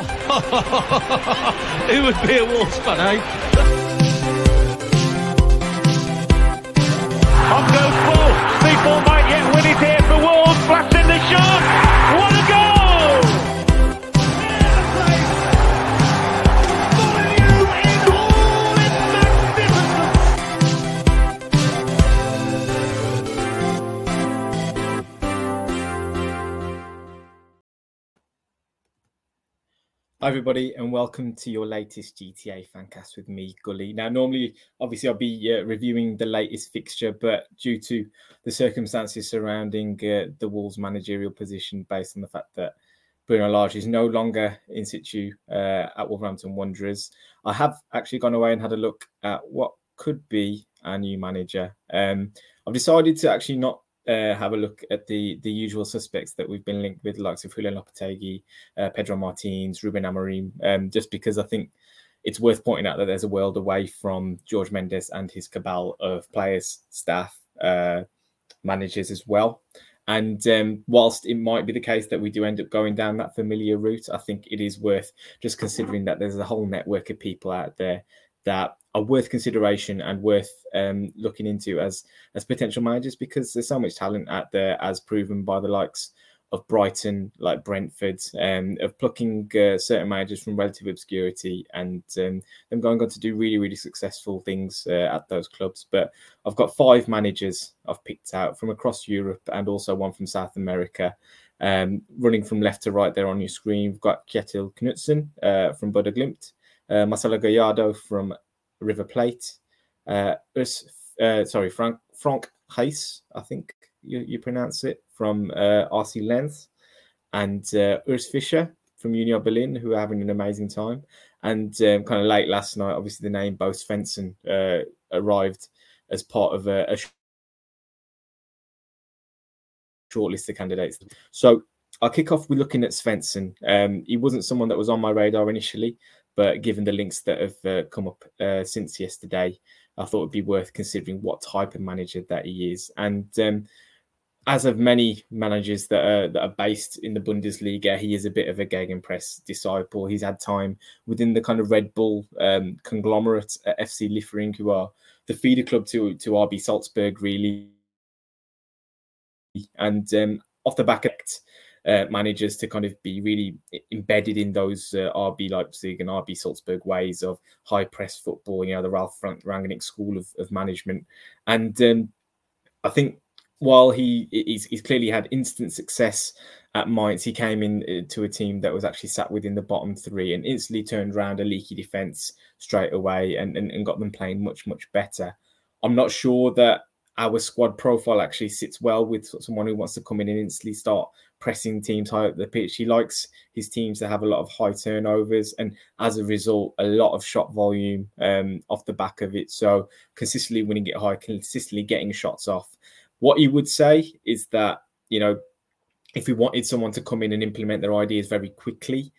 Who would be a Wolves fan, eh? On goes ball. People might yet win it here for Wolves. In the shot. Hi, everybody, and welcome to your latest GTA Fancast with me, Gully. Now, normally, obviously, I'll be uh, reviewing the latest fixture, but due to the circumstances surrounding uh, the Wolves' managerial position, based on the fact that Bruno Lage is no longer in situ uh, at Wolverhampton Wanderers, I have actually gone away and had a look at what could be our new manager. Um, I've decided to actually not uh, have a look at the the usual suspects that we've been linked with, likes of Julian Lopetegui, uh, Pedro Martins, Ruben Amorim, um, just because I think it's worth pointing out that there's a world away from George Mendes and his cabal of players, staff, uh, managers as well. And um, whilst it might be the case that we do end up going down that familiar route, I think it is worth just considering that there's a whole network of people out there that are worth consideration and worth um, looking into as as potential managers because there's so much talent out there, as proven by the likes of Brighton, like Brentford, um, of plucking uh, certain managers from relative obscurity and um, them going on to do really, really successful things uh, at those clubs. But I've got five managers I've picked out from across Europe and also one from South America. Um, running from left to right there on your screen, we've got Kjetil Knutsen uh, from Bodø Glimt, uh, Marcelo Gallardo from River Plate, uh, Urs, uh, sorry, Frank Frank Haise, I think you, you pronounce it, from uh, RC Lens, and uh, Urs Fischer from Union Berlin, who are having an amazing time. And um, kind of late last night, obviously the name Bo Svensson uh, arrived as part of a, a short list of candidates. So I'll kick off with looking at Svensson. Um, he wasn't someone that was on my radar initially, but given the links that have uh, come up uh, since yesterday, I thought it'd be worth considering what type of manager that he is. And um, as of many managers that are that are based in the Bundesliga, he is a bit of a Gegenpress disciple. He's had time within the kind of Red Bull um, conglomerate at FC Liefering, who are the feeder club to to RB Salzburg, really. And um, off the back of it, uh, managers to kind of be really embedded in those uh, RB Leipzig and RB Salzburg ways of high press football, you know, the Ralf Rangnick school of, of management. And um, I think while he he's, he's, clearly had instant success at Mainz, he came in to a team that was actually sat within the bottom three and instantly turned around a leaky defense straight away and, and, and got them playing much, much better. I'm not sure that our squad profile actually sits well with someone who wants to come in and instantly start pressing teams high up the pitch. He likes his teams to have a lot of high turnovers and as a result, a lot of shot volume um, off the back of it. So consistently winning it high, consistently getting shots off. What he would say is that, you know, if we wanted someone to come in and implement their ideas very quickly,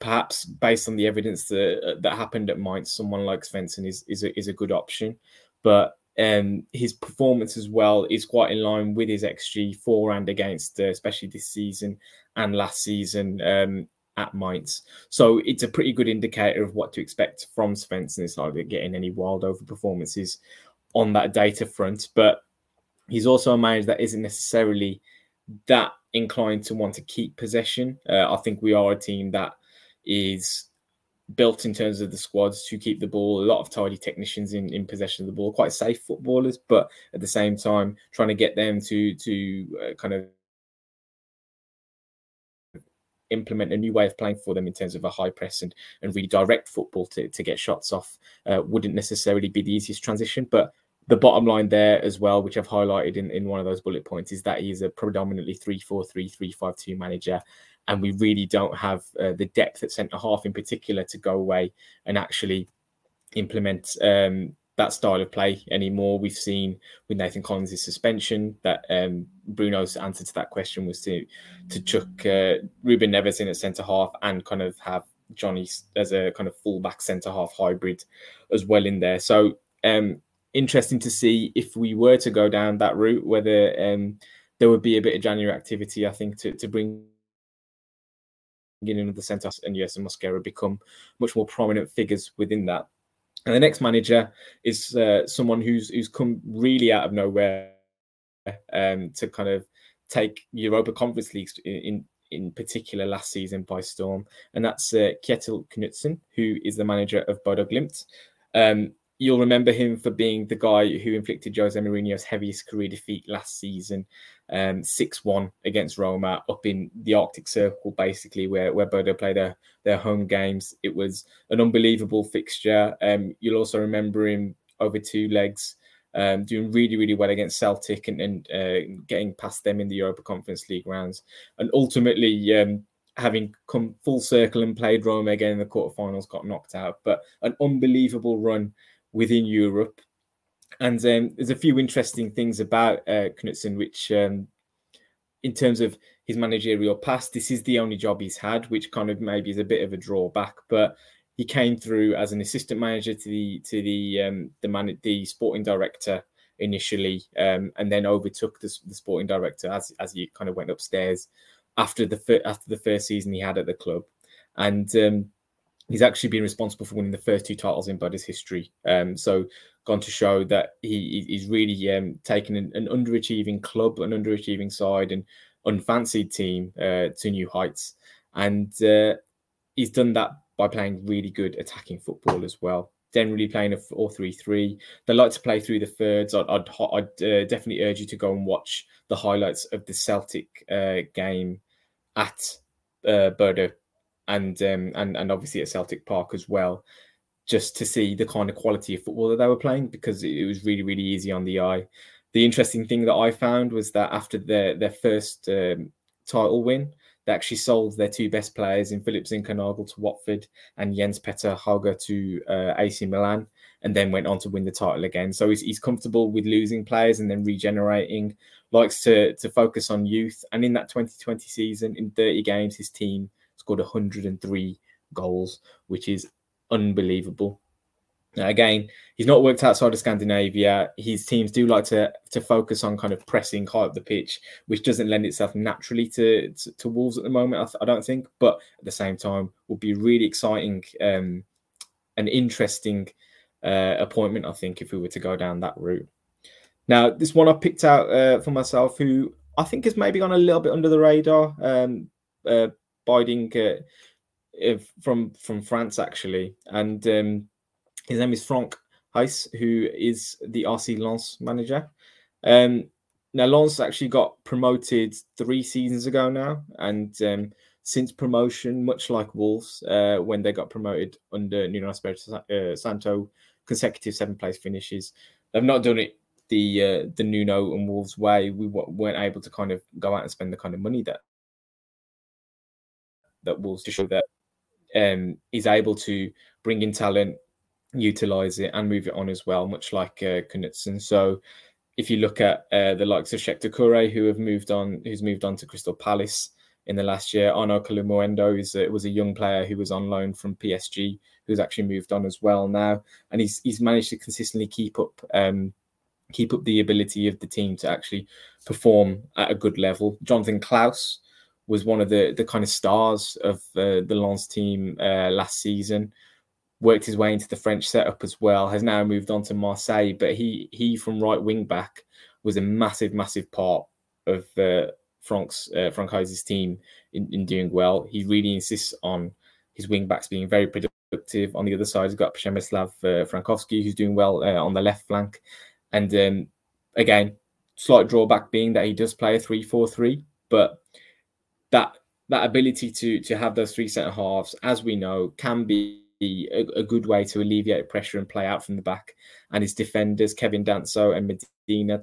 perhaps based on the evidence that that happened at Mainz, someone like Svensson is is a, is a good option. But um, his performance as well is quite in line with his XG for and against, uh, especially this season and last season um, at Mainz. So it's a pretty good indicator of what to expect from Svensson. It's not getting any wild over performances on that data front, but he's also a manager that isn't necessarily that inclined to want to keep possession. Uh, I think we are a team that is built in terms of the squads to keep the ball. A lot of tidy technicians in, in possession of the ball, quite safe footballers, but at the same time trying to get them to to uh, kind of implement a new way of playing for them in terms of a high press and, and redirect football to, to get shots off uh, wouldn't necessarily be the easiest transition. But the bottom line there as well, which I've highlighted in, in one of those bullet points, is that he's a predominantly 3 4 3 3 5 2 manager and we really don't have uh, the depth at centre half in particular to go away and actually implement um, that style of play anymore. We've seen with Nathan Collins' suspension that um, Bruno's answer to that question was to to chuck uh, Ruben Neves in at centre half and kind of have Johnny as a kind of fullback centre half hybrid as well in there. So um, interesting to see if we were to go down that route whether um, there would be a bit of January activity. I think to to bring in of the centre and yes, and Mosquera become much more prominent figures within that. And the next manager is uh, someone who's who's come really out of nowhere um, to kind of take Europa Conference leagues in, in, in particular last season by storm, and that's uh, Kjetil Knutsen, who is the manager of Bodo Glimt. Um, you'll remember him for being the guy who inflicted Jose Mourinho's heaviest career defeat last season, um, 6-1 against Roma up in the Arctic Circle, basically, where, where Bodo play their, their home games. It was an unbelievable fixture. Um, you'll also remember him over two legs, um, doing really, really well against Celtic and, and uh, getting past them in the Europa Conference League rounds. And ultimately, um, having come full circle and played Roma again in the quarterfinals, got knocked out. But an unbelievable run within Europe. And um, there's a few interesting things about uh, Knutsen, which, um, in terms of his managerial past, this is the only job he's had, which kind of maybe is a bit of a drawback. But he came through as an assistant manager to the to the um, the man the sporting director initially, um, and then overtook the, the sporting director as as he kind of went upstairs after the after the first season he had at the club, and um, he's actually been responsible for winning the first two titles in Bodo's history. Um, so gone to show that he is really um, taken an, an, underachieving club, an underachieving side, and unfancied team uh, to new heights. And uh, he's done that by playing really good attacking football as well. Generally playing a 4 3 3. They like to play through the thirds. I'd, I'd, I'd uh, definitely urge you to go and watch the highlights of the Celtic uh, game at uh, and um, and and obviously at Celtic Park as well, just to see the kind of quality of football that they were playing because it was really really easy on the eye. The interesting thing that I found was that after their their first um, title win, they actually sold their two best players in Philip Zinckernagel to Watford and Jens Petter Hauge to uh, AC Milan, and then went on to win the title again. So he's, he's comfortable with losing players and then regenerating. Likes to to focus on youth, and in that 2020 season, in 30 games, his team scored 103 goals, which is unbelievable. Now, again, he's not worked outside of Scandinavia. His teams do like to to focus on kind of pressing high up the pitch, which doesn't lend itself naturally to to, to Wolves at the moment. I, th- I, don't think, but at the same time, will be really exciting, um, an interesting uh, appointment. I think if we were to go down that route. Now, this one I picked out uh, for myself, who I think has maybe gone a little bit under the radar. Um, uh, Biding uh, from from France actually, and um, his name is Franck Haise, who is the RC Lens manager. Um, now Lens actually got promoted three seasons ago now, and um, since promotion, much like Wolves, uh, when they got promoted under Nuno Espirito uh, Santo, consecutive seven place finishes. They've not done it the uh, the Nuno and Wolves way. We weren't able to kind of go out and spend the kind of money that that Wolves to show that um, he's able to bring in talent, utilize it, and move it on as well, much like uh. So if you look at uh, the likes of Cheick Kure, who have moved on, who's moved on to Crystal Palace in the last year, Arnaud Kalimuendo is a, was a young player who was on loan from PSG, who's actually moved on as well now, and he's he's managed to consistently keep up. Um, keep up the ability of the team to actually perform at a good level. Jonathan Clauss, was one of the the kind of stars of uh, the Lens team uh, last season. Worked his way into the French setup as well. Has now moved on to Marseille, but he he from right wing back was a massive massive part of uh, Frank's uh, Haise's team in, in doing well. He really insists on his wing backs being very productive. On the other side, he's got Przemysław uh, Frankowski, who's doing well uh, on the left flank. And um, again, slight drawback being that he does play a 3 4 3, but that that ability to to have those three centre halves, as we know, can be a, a, good way to alleviate pressure and play out from the back. And his defenders, Kevin Danso and Medina,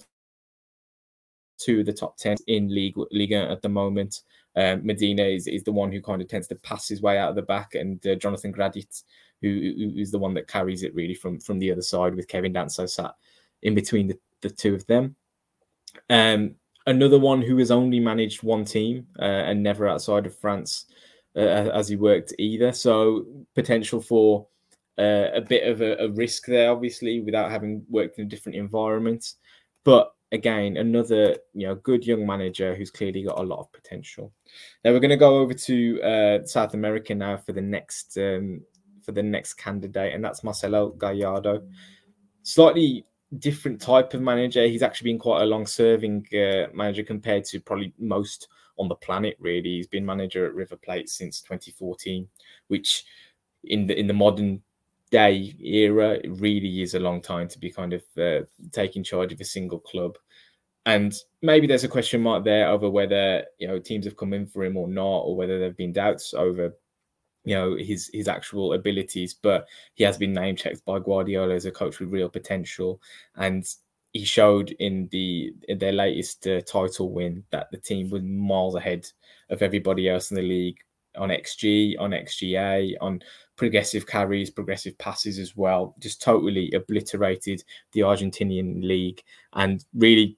two of the top ten in league Liga at the moment. Um, Medina is, is the one who kind of tends to pass his way out of the back, and uh, Jonathan Gradit, who, who is the one that carries it really from from the other side, with Kevin Danso sat in between the, the two of them. Um, another one who has only managed one team uh, and never outside of France uh, as he worked either. So potential for uh, a bit of a, a, risk there, obviously, without having worked in a different environment. But again, another you know good young manager who's clearly got a lot of potential. Now we're going to go over to uh, South America now for the next um, for the next candidate, and that's Marcelo Gallardo. Slightly different type of manager. He's actually been quite a long-serving uh, manager compared to probably most on the planet. Really, he's been manager at River Plate since 2014, which in the in the modern day era it really is a long time to be kind of uh, taking charge of a single club. And maybe there's a question mark there over whether you know teams have come in for him or not, or whether there've been doubts over you know his his actual abilities. But he has been name checked by Guardiola as a coach with real potential, and he showed in the in their latest uh, title win that the team was miles ahead of everybody else in the league on XG, on XGA, on progressive carries, progressive passes as well. Just totally obliterated the Argentinian league and really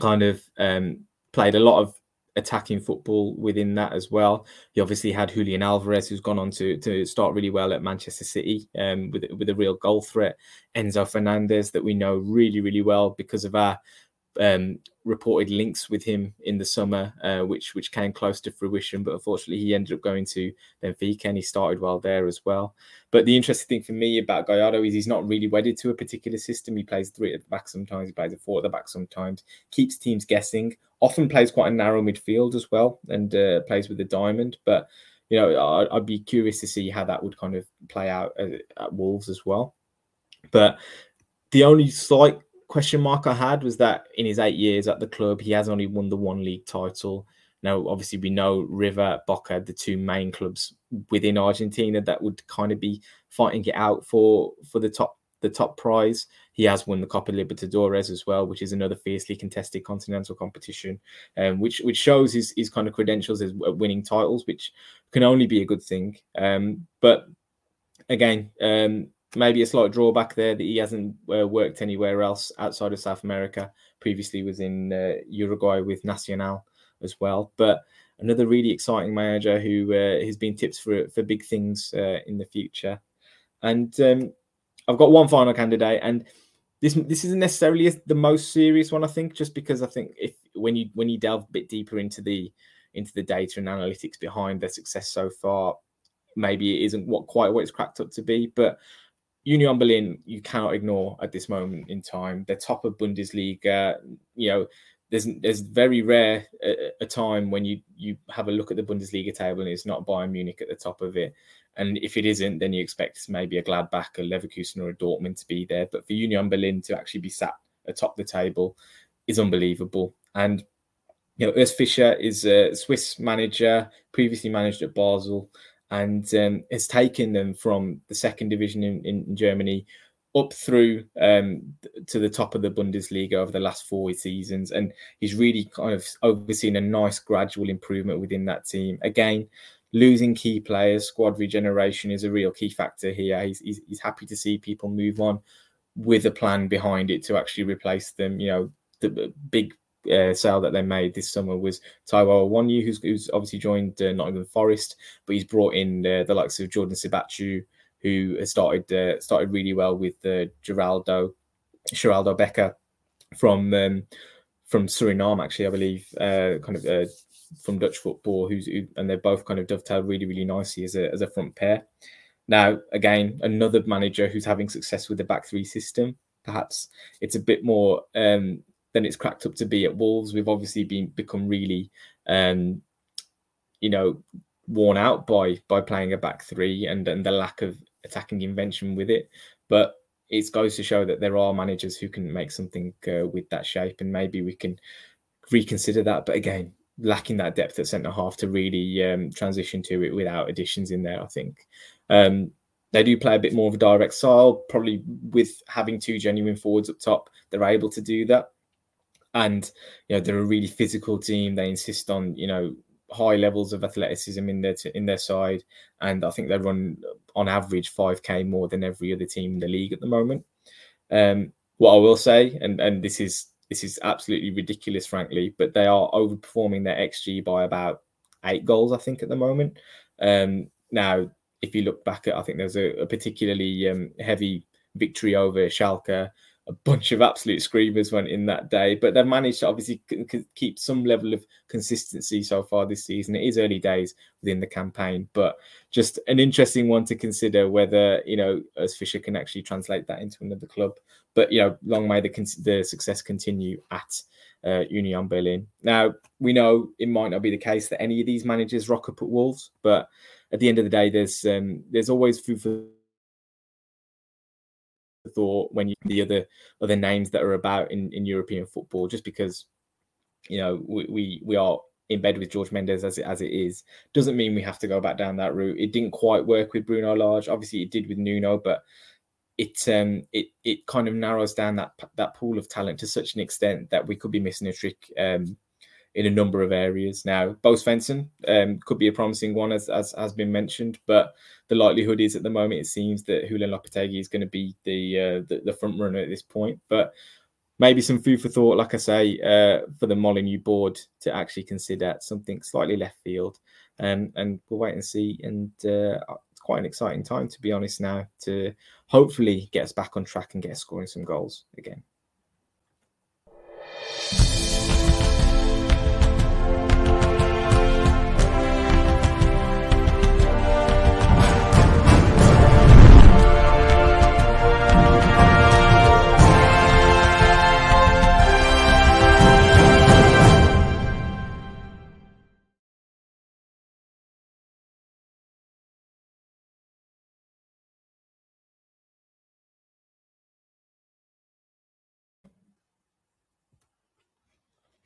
kind of um, played a lot of attacking football within that as well. He obviously had Julian Alvarez, who's gone on to to start really well at Manchester City um, with with a real goal threat. Enzo Fernandez, that we know really really well because of our um, reported links with him in the summer, uh, which which came close to fruition, but unfortunately he ended up going to Benfica and he started well there as well. But the interesting thing for me about Gallardo is he's not really wedded to a particular system. He plays three at the back sometimes, he plays a four at the back sometimes, keeps teams guessing. Often plays quite a narrow midfield as well, and uh, plays with the diamond. But you know, I'd, I'd, be curious to see how that would kind of play out at, at Wolves as well. But the only slight question mark I had was that in his eight years at the club, he has only won the one league title. Now, obviously, we know River, Boca, the two main clubs within Argentina that would kind of be fighting it out for for the top the top prize. He has won the Copa Libertadores as well, which is another fiercely contested continental competition, um, which which shows his his kind of credentials as winning titles, which can only be a good thing. Um, but again, um, maybe a slight drawback there that he hasn't uh, worked anywhere else outside of South America. Previously was in uh, Uruguay with Nacional as well. But another really exciting manager who uh, has been tips for for big things uh, in the future. And um, I've got one final candidate, and this this isn't necessarily the most serious one. I think just because I think if when you when you delve a bit deeper into the into the data and analytics behind their success so far, maybe it isn't what quite what it's cracked up to be. But Union Berlin, you cannot ignore at this moment in time. They're top of Bundesliga. You know, there's there's very rare a, a, time when you you have a look at the Bundesliga table and it's not Bayern Munich at the top of it. And if it isn't, then you expect maybe a Gladbach, a Leverkusen, or a Dortmund to be there. But for Union Berlin to actually be sat atop the table is unbelievable. And you know, Urs Fischer is a Swiss manager, previously managed at Basel and um, has taken them from the second division in, in Germany up through um, to the top of the Bundesliga over the last four seasons, and he's really kind of overseen a nice gradual improvement within that team. Again, losing key players, squad regeneration is a real key factor here. He's, he's, he's happy to see people move on with a plan behind it to actually replace them. You know, the big uh, sale that they made this summer was Taiwo Awoniyi, who's, who's obviously joined uh, Nottingham Forest, but he's brought in uh, the likes of Jordan Siebatcheu, who has started uh, started really well with uh, Sheraldo, Sheraldo Becker from um, from Suriname, actually, I believe, uh, kind of uh, from Dutch football, who's who, and they're both kind of dovetailed really, really nicely as a as a front pair. Now, again, another manager who's having success with the back three system. Perhaps it's a bit more um, than it's cracked up to be at Wolves. We've obviously been become really, um, you know, worn out by by playing a back three and and the lack of attacking invention with it. But it goes to show that there are managers who can make something uh, with that shape, and maybe we can reconsider that. But again, lacking that depth at centre half to really um, transition to it without additions in there, I think. Um, they do play a bit more of a direct style, probably with having two genuine forwards up top. They're able to do that and you know they're a really physical team. They insist on you know high levels of athleticism in their in their side, and I think they run on average 5k more than every other team in the league at the moment. Um, what I will say, and and this is this is absolutely ridiculous, frankly, but they are overperforming their xG by about eight goals, I think, at the moment. Um, now, if you look back at, I think there's a, a particularly um, heavy victory over Schalke a bunch of absolute screamers went in that day, but they've managed to obviously keep some level of consistency so far this season. It is early days within the campaign, but just an interesting one to consider whether you know Urs Fischer can actually translate that into another club. But you know, long may the the success continue at uh, Union Berlin. Now we know it might not be the case that any of these managers rock up at Wolves, but at the end of the day, there's um, there's always food for thought when you the other other names that are about in, in European football, just because you know we, we, we are in bed with George Mendes as it as it is, doesn't mean we have to go back down that route. It didn't quite work with Bruno Lage. Obviously, it did with Nuno, but it um it it kind of narrows down that that pool of talent to such an extent that we could be missing a trick um in a number of areas. Now, Bo Svensson um, could be a promising one, as, as has been mentioned, but the likelihood is at the moment it seems that Julian Lopetegui is going to be the, uh, the, the front runner at this point. But maybe some food for thought, like I say, uh, for the Molyneux board to actually consider something slightly left field. Um, and we'll wait and see. And uh, it's quite an exciting time, to be honest, now to hopefully get us back on track and get us scoring some goals again.